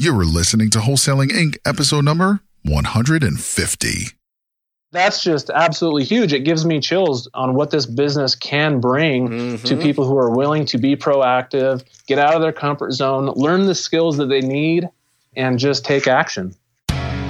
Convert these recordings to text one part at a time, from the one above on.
You were listening to Wholesaling Inc., episode number 150. That's just absolutely huge. It gives me chills on what this business can bring mm-hmm. to people who are willing to be proactive, get out of their comfort zone, learn the skills that they need, and just take action.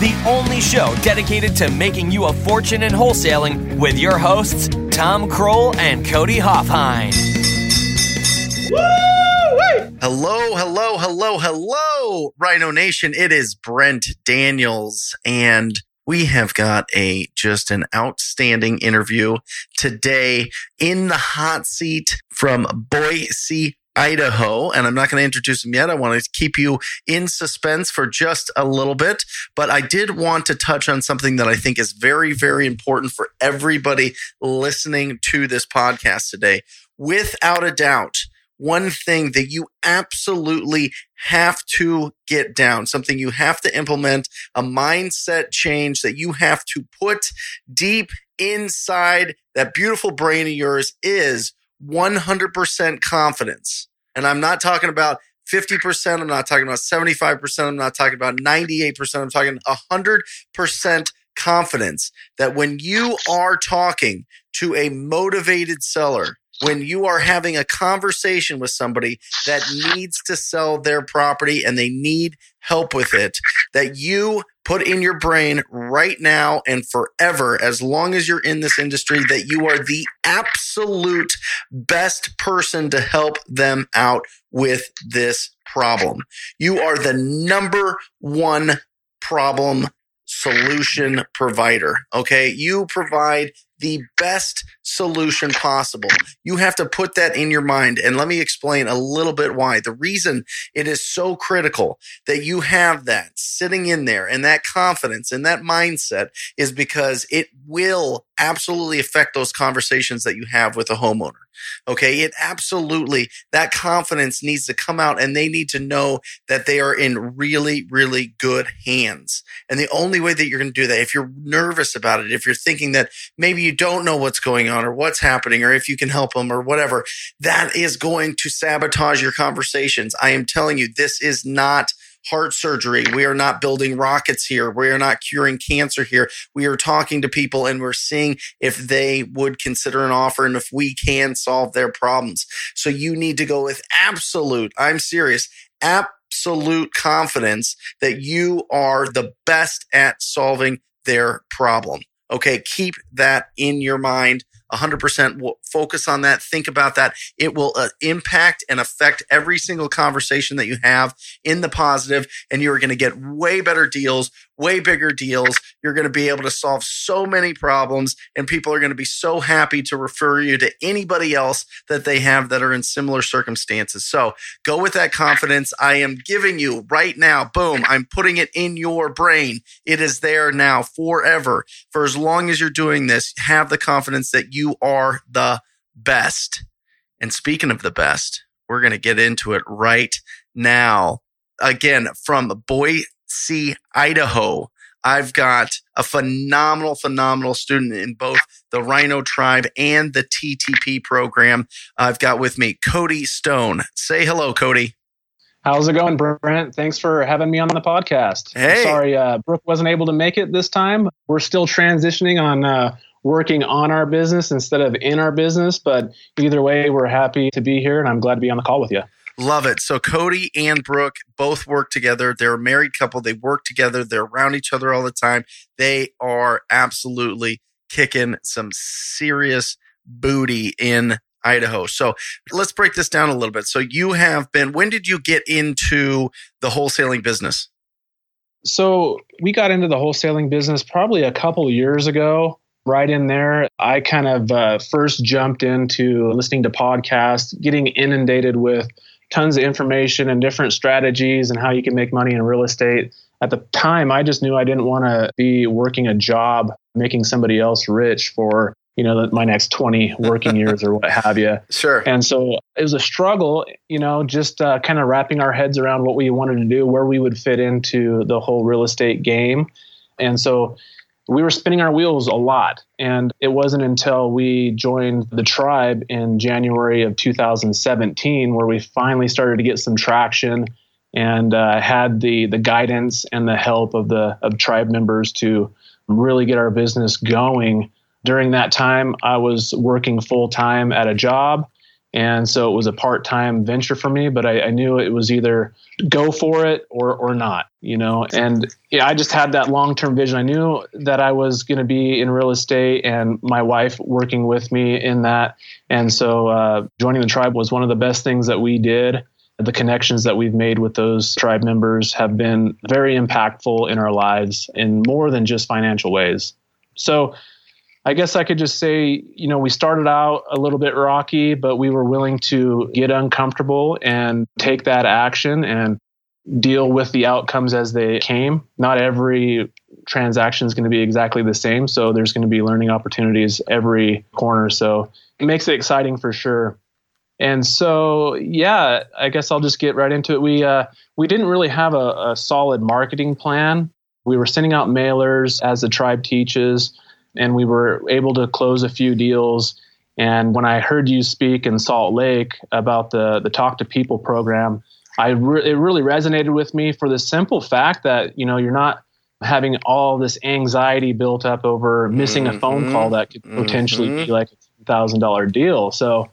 the only show dedicated to making you a fortune in wholesaling with your hosts, Tom Krol and Cody Hofhine. Hello, hello, hello, hello, Rhino Nation. It is Brent Daniels, and we have got a just an outstanding interview today in the hot seat from Boise, Idaho, and I'm not going to introduce him yet. I want to keep you in suspense for just a little bit, but I did want to touch on something that I think is very, very important for everybody listening to this podcast today. Without a doubt, one thing that you absolutely have to get down, something you have to implement, a mindset change that you have to put deep inside that beautiful brain of yours is 100% confidence. And I'm not talking about 50%. I'm not talking about 75%. I'm not talking about 98%. I'm talking 100% confidence that when you are talking to a motivated seller, when you are having a conversation with somebody that needs to sell their property and they need help with it, that you put in your brain right now and forever, as long as you're in this industry, that you are the absolute best person to help them out with this problem. You are the number one problem solution provider. Okay. You provide the best solution possible. You have to put that in your mind. And let me explain a little bit why. The reason it is so critical that you have that sitting in there and that confidence and that mindset is because it will absolutely affect those conversations that you have with a homeowner. Okay. It absolutely, that confidence needs to come out and they need to know that they are in really, really good hands. And the only way that you're going to do that, if you're nervous about it, if you're thinking that maybe you don't know what's going on or what's happening or if you can help them or whatever, that is going to sabotage your conversations. I am telling you, this is not heart surgery. We are not building rockets here. We are not curing cancer here. We are talking to people and we're seeing if they would consider an offer and if we can solve their problems. So you need to go with absolute, I'm serious, absolute confidence that you are the best at solving their problem. Okay. Keep that in your mind. 100% focus on that. Think about that. It will uh, impact and affect every single conversation that you have in the positive, and you are going to get way better deals, way bigger deals. You're going to be able to solve so many problems, and people are going to be so happy to refer you to anybody else that they have that are in similar circumstances. So go with that confidence. I am giving you right now, boom, I'm putting it in your brain. It is there now forever. For as long as you're doing this, have the confidence that you are the best. And speaking of the best, we're going to get into it right now. Again, from Boise, Idaho, I've got a phenomenal, phenomenal student in both the Rhino Tribe and the TTP program. I've got with me Cody Stone. Say hello, Cody. How's it going, Brent? Thanks for having me on the podcast. Hey. Sorry, uh, Brooke wasn't able to make it this time. We're still transitioning on uh, working on our business instead of in our business. But either way, we're happy to be here and I'm glad to be on the call with you. Love it. So Cody and Brooke both work together. They're a married couple. They work together. They're around each other all the time. They are absolutely kicking some serious booty in Idaho. So let's break this down a little bit. So you have been, when did you get into the wholesaling business? So we got into the wholesaling business probably a couple years ago right in there. I kind of uh, first jumped into listening to podcasts, getting inundated with tons of information and different strategies and how you can make money in real estate. at the time, I just knew I didn't want to be working a job making somebody else rich for you know my next 20 working years or what have you sure. And so it was a struggle you know just uh, kind of wrapping our heads around what we wanted to do where we would fit into the whole real estate game. And so we were spinning our wheels a lot and it wasn't until we joined the tribe in january of 2017 where we finally started to get some traction and uh, had the the guidance and the help of the of tribe members to really get our business going. During that time, I was working full time at a job, and so it was a part time venture for me. But I, I, knew it was either go for it or or not, you know. And yeah, I just had that long term vision. I knew that I was going to be in real estate, and my wife working with me in that. And so uh, joining the tribe was one of the best things that we did the connections that we've made with those tribe members have been very impactful in our lives in more than just financial ways. So, I guess I could just say, you know, we started out a little bit rocky, but we were willing to get uncomfortable and take that action and deal with the outcomes as they came. Not every transaction is going to be exactly the same. So there's going to be learning opportunities every corner. So it makes it exciting for sure. And so, yeah, I guess I'll just get right into it. We uh, we didn't really have a, a solid marketing plan. We were sending out mailers as the tribe teaches, and we were able to close a few deals. And when I heard you speak in Salt Lake about the the Talk to People program, I re- it really resonated with me for the simple fact that you know you're not having all this anxiety built up over missing mm-hmm. a phone call that could potentially mm-hmm. be like a thousand dollar deal. So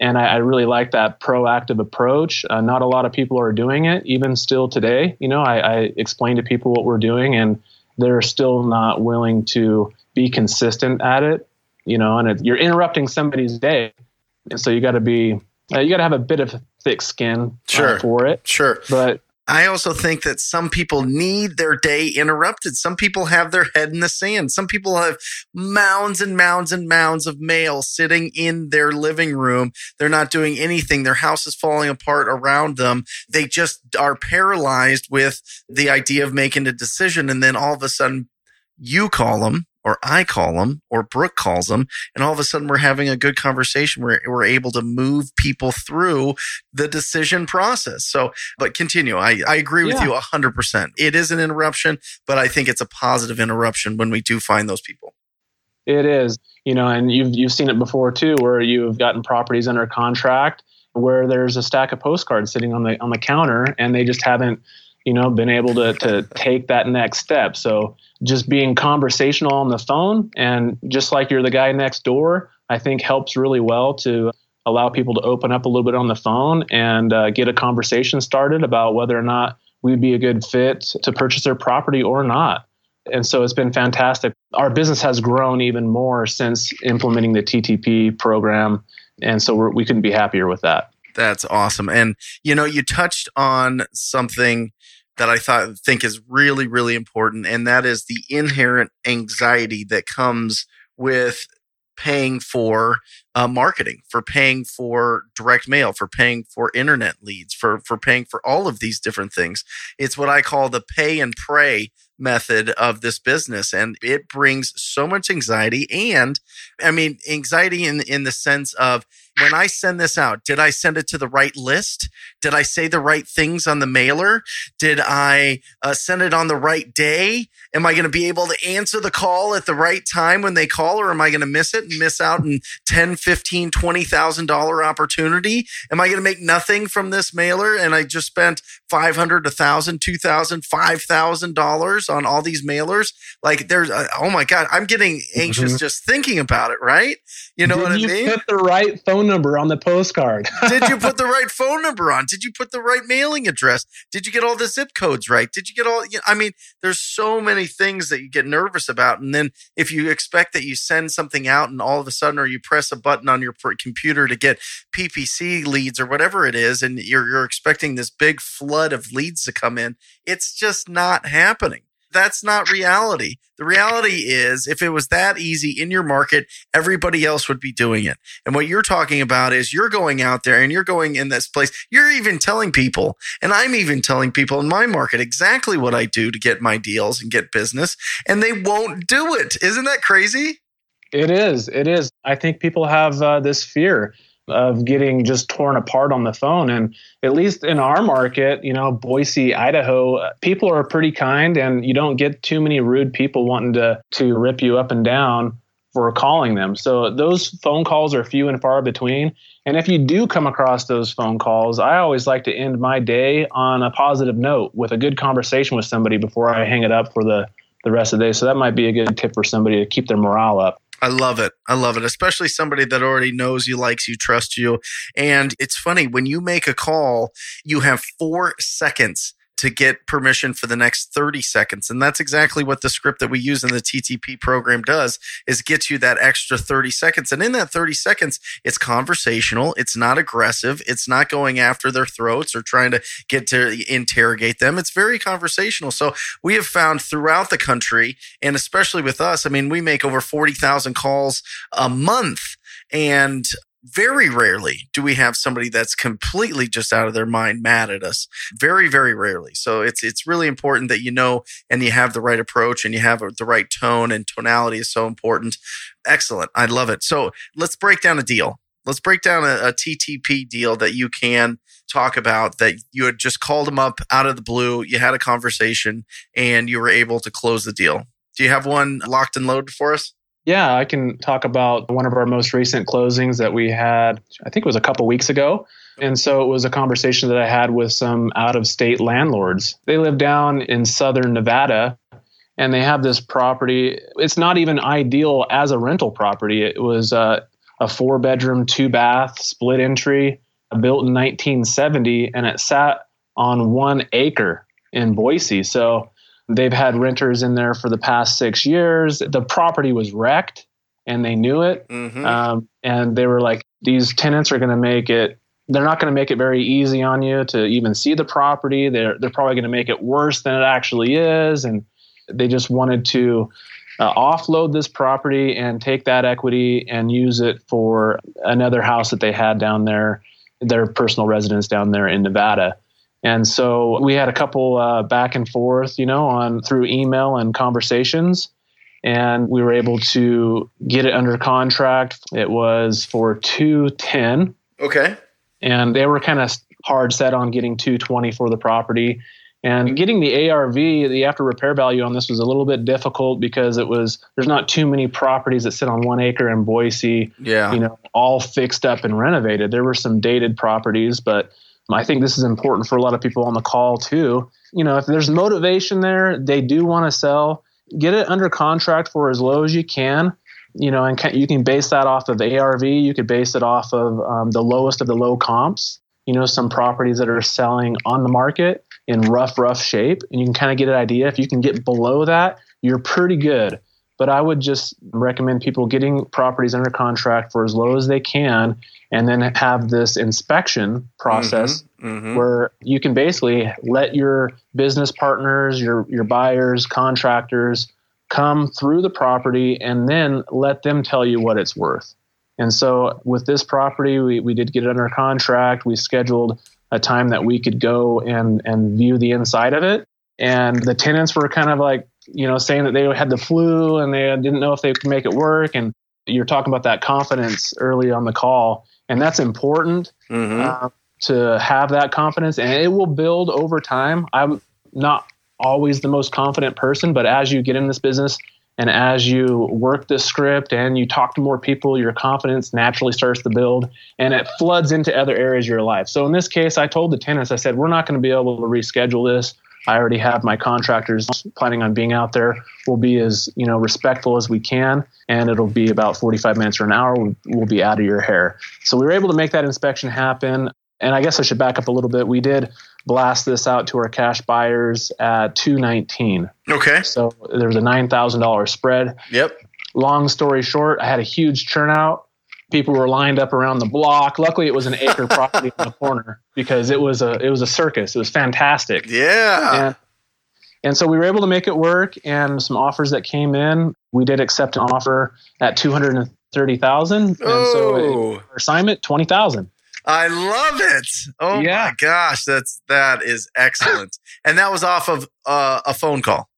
and I, I, really like that proactive approach. Uh, not a lot of people are doing it, even still today. You know, I, I explain to people what we're doing, and they're still not willing to be consistent at it. You know, and it, you're interrupting somebody's day, and so you got to be, uh, you got to have a bit of thick skin uh, for it. Sure, but I also think that some people need their day interrupted. Some people have their head in the sand. Some people have mounds and mounds and mounds of mail sitting in their living room. They're not doing anything. Their house is falling apart around them. They just are paralyzed with the idea of making a decision. And then all of a sudden you call them or I call them or Brooke calls them. And all of a sudden we're having a good conversation where we're able to move people through the decision process. So, but continue. I, I agree with yeah. you hundred percent. It is an interruption, but I think it's a positive interruption when we do find those people. It is, you know, and you've, you've seen it before too, where you've gotten properties under contract where there's a stack of postcards sitting on the, on the counter and they just haven't, you know, been able to, to take that next step. So, just being conversational on the phone and just like you're the guy next door, I think helps really well to allow people to open up a little bit on the phone and uh, get a conversation started about whether or not we'd be a good fit to purchase their property or not. And so it's been fantastic. Our business has grown even more since implementing the TTP program. And so we couldn't be happier with that. That's awesome. And, you know, you touched on something that I thought think is really really important, and that is the inherent anxiety that comes with paying for uh, marketing, for paying for direct mail, for paying for internet leads, for for paying for all of these different things. It's what I call the pay and pray method of this business and it brings so much anxiety and i mean anxiety in in the sense of when I send this out, did I send it to the right list? Did I say the right things on the mailer? Did I uh, send it on the right day? Am I going to be able to answer the call at the right time when they call, or am I going to miss it and miss out on 10, 15, $20,000 opportunity? Am I going to make nothing from this mailer? And I just spent 500, 1000, 2000, 5000 dollars on all these mailers. Like there's, uh, oh my God, I'm getting anxious mm-hmm. just thinking about it. Right. You know Did what I you mean? Put the right phone number on the postcard. Did you put the right phone number on? Did you put the right mailing address? Did you get all the zip codes right? Did you get all, you know, I mean, there's so many things that you get nervous about. And then if you expect that you send something out and all of a sudden, or you press a button on your computer to get PPC leads or whatever it is, and you're, you're expecting this big flood of leads to come in, it's just not happening. That's not reality. The reality is, if it was that easy in your market, everybody else would be doing it. And what you're talking about is you're going out there and you're going in this place. You're even telling people, and I'm even telling people in my market exactly what I do to get my deals and get business, and they won't do it. Isn't that crazy? It is. It is. I think people have uh, this fear of getting just torn apart on the phone. And at least in our market, you know, Boise, Idaho, people are pretty kind and you don't get too many rude people wanting to to rip you up and down for calling them. So those phone calls are few and far between. And if you do come across those phone calls, I always like to end my day on a positive note with a good conversation with somebody before I hang it up for the the rest of the day. So that might be a good tip for somebody to keep their morale up. I love it. I love it, especially somebody that already knows you, likes you, trusts you. And it's funny when you make a call, you have four seconds to get permission for the next 30 seconds. And that's exactly what the script that we use in the TTP program does is gets you that extra 30 seconds. And in that 30 seconds, it's conversational. It's not aggressive. It's not going after their throats or trying to get to interrogate them. It's very conversational. So we have found throughout the country and especially with us, I mean, we make over 40,000 calls a month. And very rarely do we have somebody that's completely just out of their mind mad at us. Very, very rarely. So it's it's really important that you know and you have the right approach and you have the right tone and tonality is so important. Excellent. I love it. So let's break down a deal. Let's break down a, a TTP deal that you can talk about that you had just called them up out of the blue. You had a conversation and you were able to close the deal. Do you have one locked and loaded for us? Yeah, I can talk about one of our most recent closings that we had, I think it was a couple weeks ago. And so it was a conversation that I had with some out of state landlords. They live down in southern Nevada and they have this property. It's not even ideal as a rental property. It was a four bedroom, two bath, split entry, built in 1970, and it sat on one acre in Boise. So They've had renters in there for the past six years. The property was wrecked and they knew it. Mm-hmm. Um, and they were like, these tenants are going to make it, they're not going to make it very easy on you to even see the property. They're, they're probably going to make it worse than it actually is. And they just wanted to uh, offload this property and take that equity and use it for another house that they had down there, their personal residence down there in Nevada. And so we had a couple uh, back and forth, you know, on through email and conversations. And we were able to get it under contract. It was for 210. Okay. And they were kind of hard set on getting 220 for the property. And getting the ARV, the after repair value on this was a little bit difficult because it was there's not too many properties that sit on one acre in Boise. Yeah. You know, all fixed up and renovated. There were some dated properties, but I think this is important for a lot of people on the call too. You know, if there's motivation there, they do want to sell, get it under contract for as low as you can. You know, and can, you can base that off of ARV. You could base it off of um, the lowest of the low comps. You know, some properties that are selling on the market in rough, rough shape, and you can kind of get an idea. If you can get below that, you're pretty good. But I would just recommend people getting properties under contract for as low as they can and then have this inspection process mm-hmm, mm-hmm. where you can basically let your business partners, your your buyers, contractors come through the property and then let them tell you what it's worth. And so with this property, we, we did get it under contract. We scheduled a time that we could go and and view the inside of it. And the tenants were kind of like, you know, saying that they had the flu and they didn't know if they could make it work. And you're talking about that confidence early on the call, and that's important mm-hmm. uh, to have that confidence, and it will build over time. I'm not always the most confident person, but as you get in this business and as you work the script and you talk to more people, your confidence naturally starts to build and it floods into other areas of your life. So in this case, I told the tenants, I said, we're not going to be able to reschedule this. I already have my contractors planning on being out there. We'll be as you know respectful as we can, and it'll be about 45 minutes or an hour. We'll, we'll be out of your hair. So we were able to make that inspection happen. And I guess I should back up a little bit. We did blast this out to our cash buyers at 219. Okay. So there's a $9,000 spread. Yep. Long story short, I had a huge turnout people were lined up around the block. Luckily, it was an acre property in the corner because it was a it was a circus. It was fantastic. Yeah. And, And so we were able to make it work and some offers that came in. We did accept an offer at 230,000 and Oh. so our assignment 20,000. I love it. Oh Yeah. my gosh, that's that is excellent. and that was off of uh, a phone call.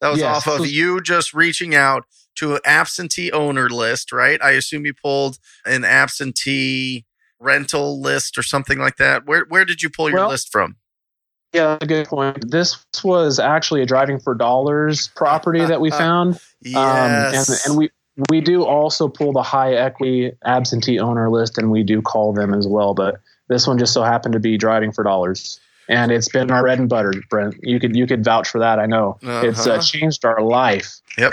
That was Yes. off of you just reaching out to an absentee owner list, right? I assume you pulled an absentee rental list or something like that. Where where did you pull your Well, list from? Yeah, that's a good point. This was actually a driving for dollars property that we found. Yes. Um, and, and we we do also pull the high equity absentee owner list, and we do call them as well. But this one just so happened to be driving for dollars, and it's been our bread and butter. Brent, you could you could vouch for that. I know it's uh, Uh-huh. changed our life. Yep.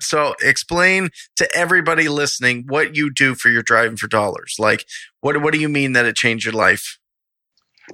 So explain to everybody listening what you do for your driving for dollars. Like what what do you mean that it changed your life?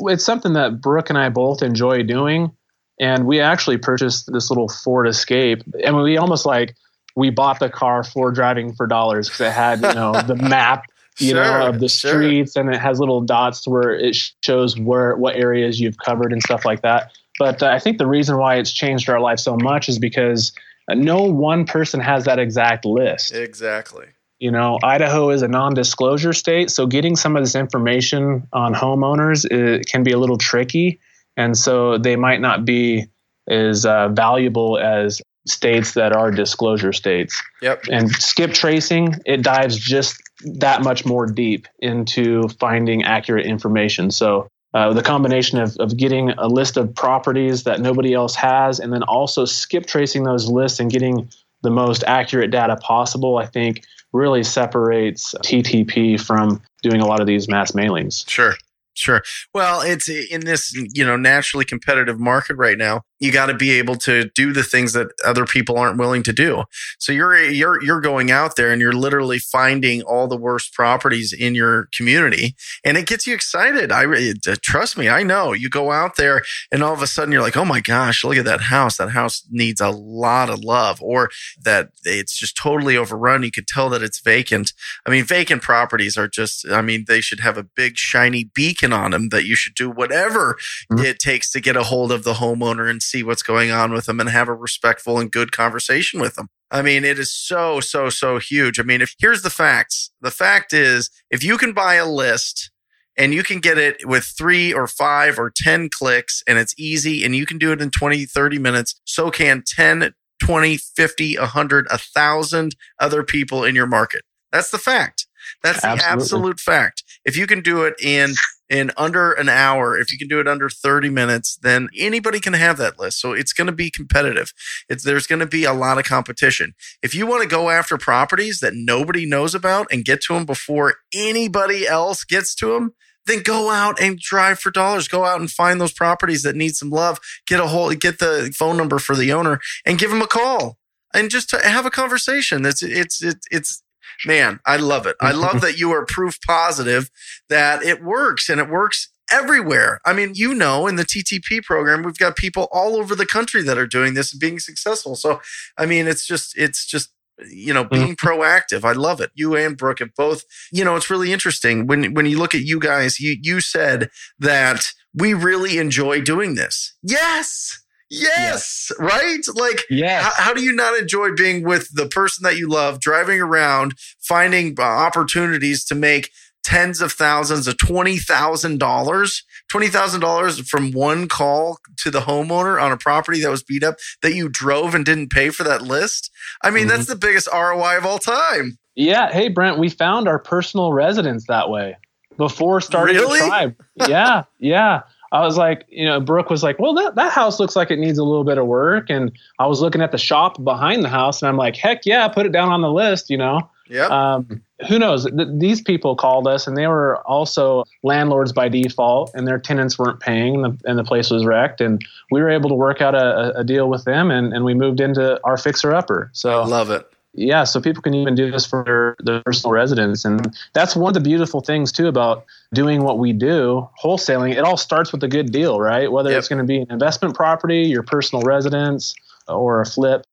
It's something that Brooke and I both enjoy doing, and we actually purchased this little Ford Escape, and we almost like we bought the car for driving for dollars because it had you know the map you Sure, know of the sure. streets and it has little dots where it shows where what areas you've covered and stuff like that but uh, i think the reason why it's changed our life so much is because no one person has that exact list Exactly. you know idaho is a non-disclosure state so getting some of this information on homeowners it can be a little tricky and so they might not be as uh, valuable as states that are disclosure states Yep. and skip tracing it dives just that much more deep into finding accurate information so uh, the combination of, of getting a list of properties that nobody else has and then also skip tracing those lists and getting the most accurate data possible i think really separates ttp from doing a lot of these mass mailings Sure. Sure. Well, it's in this, you know, naturally competitive market right now. You got to be able to do the things that other people aren't willing to do. So you're you're you're going out there and you're literally finding all the worst properties in your community, and it gets you excited. I uh, trust me, I know. You go out there and all of a sudden you're like, "Oh my gosh, look at that house. That house needs a lot of love," or that it's just totally overrun. You can tell that it's vacant. I mean, vacant properties are just, I mean, they should have a big shiny beacon on them that you should do whatever Mhm. it takes to get a hold of the homeowner and see what's going on with them and have a respectful and good conversation with them. I mean, it is so, so, so huge. I mean, if here's the facts the fact is, if you can buy a list and you can get it with three or five or 10 clicks and it's easy and you can do it in 20, 30 minutes, so can 10, 20, 50, 100, 1,000 other people in your market. That's the fact. That's the Absolutely. absolute fact. If you can do it in in under an hour, if you can do it under 30 minutes, then anybody can have that list. So it's going to be competitive. It's there's going to be a lot of competition. If you want to go after properties that nobody knows about and get to them before anybody else gets to them, then go out and drive for dollars. Go out and find those properties that need some love. Get a whole, get the phone number for the owner and give them a call and just to have a conversation. It's, it's, it's, it's, man, I love it. I love that you are proof positive that it works and it works everywhere. I mean, you know, in the TTP program, we've got people all over the country that are doing this and being successful. So, I mean, it's just, it's just, you know, being mm-hmm. proactive. I love it. You and Brooke have both, you know, it's really interesting when, when you look at you guys, you, you said that we really enjoy doing this. Yes. Yes. Right. Like, yes how, how do you not enjoy being with the person that you love, driving around, finding uh, opportunities to make tens of thousands of twenty thousand dollars, twenty thousand dollars from one call to the homeowner on a property that was beat up that you drove and didn't pay for that list? I mean, that's the biggest ROI of all time. Yeah. Hey, Brent, we found our personal residence that way before starting Really? the tribe. Yeah. Yeah. I was like, you know, Brooke was like, well, that, that house looks like it needs a little bit of work. And I was looking at the shop behind the house and I'm like, heck yeah, put it down on the list, you know? Yep. Um, who knows? Th- these people called us and they were also landlords by default and their tenants weren't paying and the, and the place was wrecked. And we were able to work out a, a- deal with them and, and we moved into our fixer upper. So Love it. Yeah so people can even do this for their, their personal residence. And that's one of the beautiful things too about doing what we do wholesaling. It all starts with a good deal right? Whether Yep. it's going to be an investment property your personal residence or a flip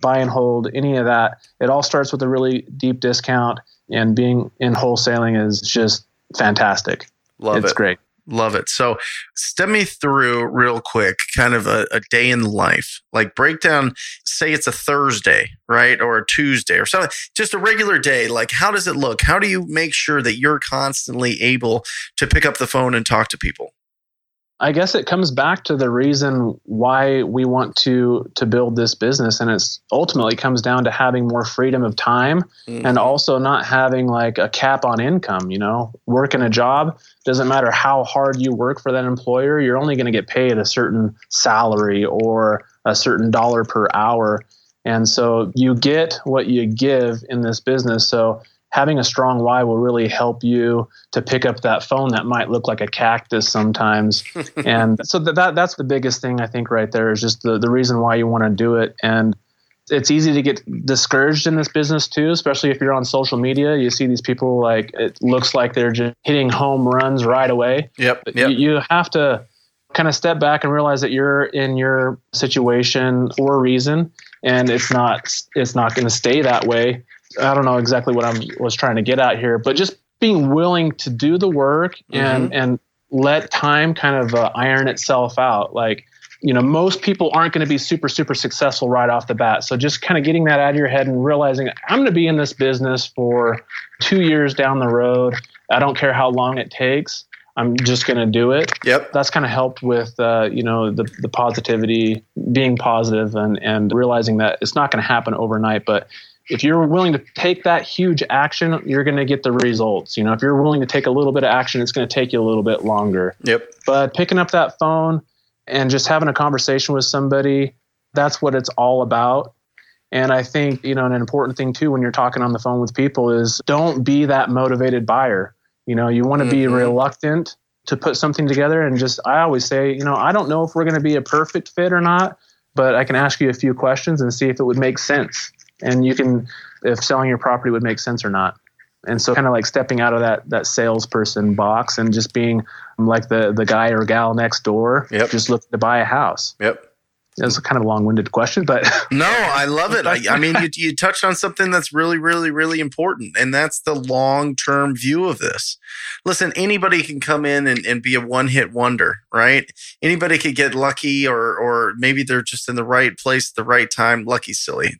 buy and hold any of that it all starts with a really deep discount. And being in wholesaling is just fantastic. Love it's it. It's great Love it. So, step me through real quick, kind of a, a, day in life. Like, break down, say it's a Thursday, right? Or a Tuesday or something, just a regular day. Like, how does it look? How do you make sure that you're constantly able to pick up the phone and talk to people? I guess it comes back to the reason why we want to to build this business and it's ultimately comes down to having more freedom of time mm-hmm. and also not having like a cap on income, you know. Working a job doesn't matter how hard you work for that employer, you're only going to get paid a certain salary or a certain dollar per hour. And so you get what you give in this business. So having a strong why will really help you to pick up that phone that might look like a cactus sometimes. and so that, that that's the biggest thing I think right there is just the, the reason why you want to do it. And it's easy to get discouraged in this business too, especially if you're on social media. You see these people like it looks like they're just hitting home runs right away. Yep. yep. You, you have to kind of step back and realize that you're in your situation for a reason and it's not it's not going to stay that way I don't know exactly what I was trying to get out here, but just being willing to do the work and mm-hmm. and let time kind of uh, iron itself out. Like, you know, most people aren't going to be super super successful right off the bat. So just kind of getting that out of your head and realizing I'm going to be in this business for 2 years down the road. I don't care how long it takes. I'm just going to do it. Yep. That's kind of helped with, uh, you know, the, the positivity, being positive and, and realizing that it's not going to happen overnight, but if you're willing to take that huge action, you're going to get the results. You know, if you're willing to take a little bit of action, it's going to take you a little bit longer. Yep. But picking up that phone and just having a conversation with somebody, that's what it's all about. And I think, you know, an important thing too when you're talking on the phone with people is don't be that motivated buyer. You know, you want to mm-hmm. be reluctant to put something together and just I always say, you know, I don't know if we're going to be a perfect fit or not, but I can ask you a few questions and see if it would make sense and you can if selling your property would make sense or not. And so kind of like stepping out of that that salesperson box and just being like the the guy or gal next door yep. just looking to buy a house. Yep it's a kind of a long-winded question, but no, I love it. I, I, mean, you, you touched on something that's really, really, really important, and that's the long-term view of this. Listen, anybody can come in and, and be a one-hit wonder, right? Anybody could get lucky, or or maybe they're just in the right place at the right time. Lucky, silly.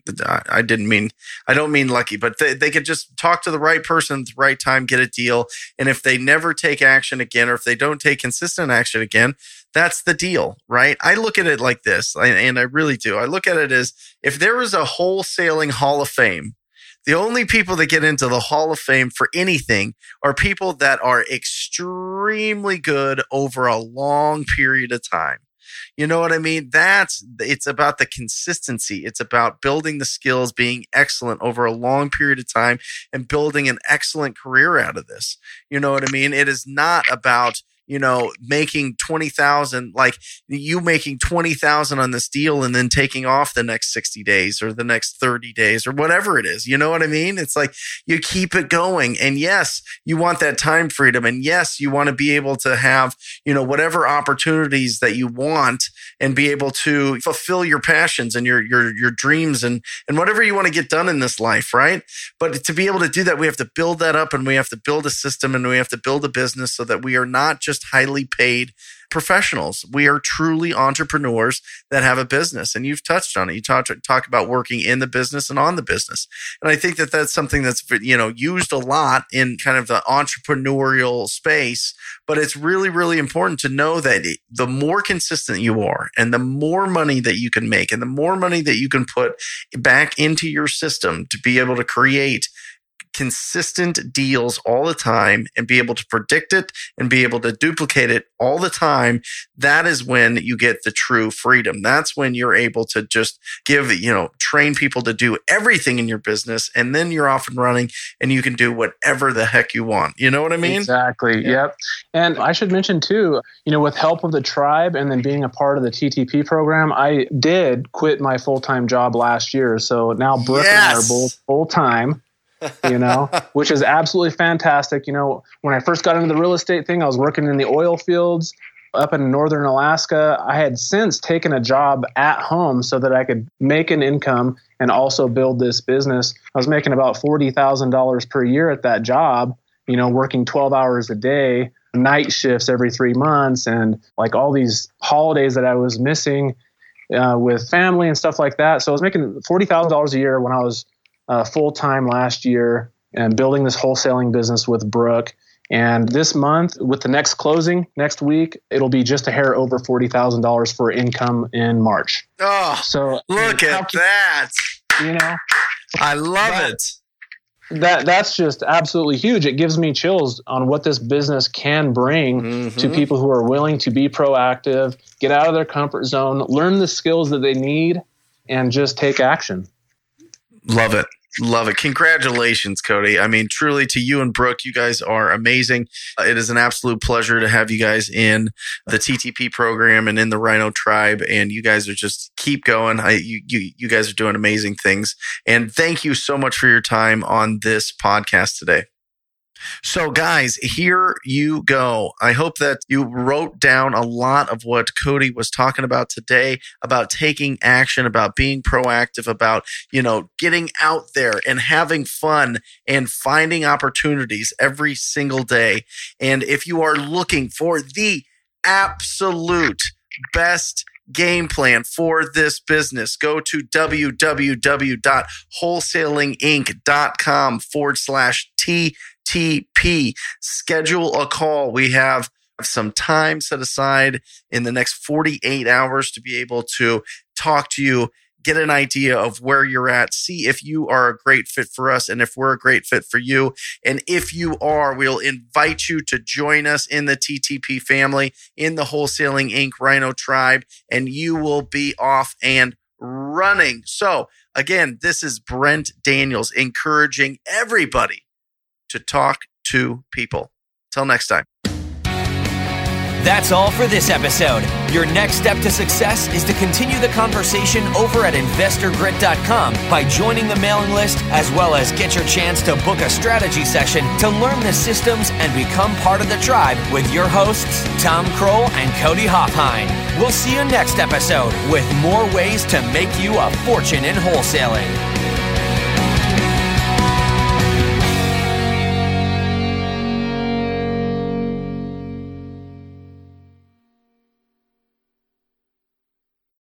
I didn't mean. I don't mean lucky, but they, they could just talk to the right person at the right time, get a deal, and if they never take action again, or if they don't take consistent action again that's the deal, right? I look at it like this, and I really do. I look at it as if there was a wholesaling Hall of Fame, the only people that get into the Hall of Fame for anything are people that are extremely good over a long period of time. You know what I mean? That's it's about the consistency. It's about building the skills, being excellent over a long period of time and building an excellent career out of this. You know what I mean? It is not about you know, making 20,000, like you making 20,000 on this deal and then taking off the next 60 days or the next 30 days or whatever it is. You know what I mean? It's like you keep it going. And yes, you want that time freedom. And yes, you want to be able to have, you know, whatever opportunities that you want and be able to fulfill your passions and your, your, your dreams and, and whatever you want to get done in this life. Right. But to be able to do that, we have to build that up and we have to build a system and we have to build a business so that we are not just just highly paid professionals. We are truly entrepreneurs that have a business. And you've touched on it. You talk, talk about working in the business and on the business. And I think that that's something that's, you know, used a lot in kind of the entrepreneurial space. But it's really, really important to know that the more consistent you are and the more money that you can make and the more money that you can put back into your system to be able to create consistent deals all the time and be able to predict it and be able to duplicate it all the time, that is when you get the true freedom. That's when you're able to just give, you know, train people to do everything in your business and then you're off and running and you can do whatever the heck you want. You know what I mean? Exactly. Yeah. Yep. And I should mention too, you know, with help of the tribe and then being a part of the TTP program, I did quit my full time job last year. So now Brooke yes. and I are both full time you know, which is absolutely fantastic. You know, when I first got into the real estate thing, I was working in the oil fields up in northern Alaska. I had since taken a job at home so that I could make an income and also build this business. I was making about $40,000 per year at that job, you know, working 12 hours a day. night shifts every three months and like all these holidays that I was missing uh, with family and stuff like that. So I was making forty thousand dollars a year when I was uh, full time last year and building this wholesaling business with Brooke. And this month, with the next closing next week, it'll be just a hair over forty thousand dollars for income in March. Oh, so look at that! You know, I love that, it. That that's just absolutely huge. It gives me chills on what this business can bring Mm-hmm. to people who are willing to be proactive, get out of their comfort zone, learn the skills that they need, and just take action. Love it. Love it. Congratulations, Cody. I mean, truly to you and Brooke, you guys are amazing. Uh, It is an absolute pleasure to have you guys in the TTP program and in the Rhino tribe. And you guys are just keep going. I, you, you, you guys are doing amazing things. And thank you so much for your time on this podcast today. So, guys, here you go. I hope that you wrote down a lot of what Cody was talking about today about taking action, about being proactive, about, you know, getting out there and having fun and finding opportunities every single day. And if you are looking for the absolute best game plan for this business, go to www.wholesalinginc.com forward slash TTP. Schedule a call. We have some time set aside in the next 48 hours to be able to talk to you, get an idea of where you're at, see if you are a great fit for us and if we're a great fit for you. And if you are, we'll invite you to join us in the TTP family, in the Wholesaling Inc. Rhino tribe, and you will be off and running. So, again, this is Brent Daniels encouraging everybody to talk to people. Till next time. That's all for this episode. Your next step to success is to continue the conversation over at investorgrit.com by joining the mailing list, as well as get your chance to book a strategy session to learn the systems and become part of the tribe with your hosts, Tom Krol and Cody Hofhine. We'll see you next episode with more ways to make you a fortune in wholesaling.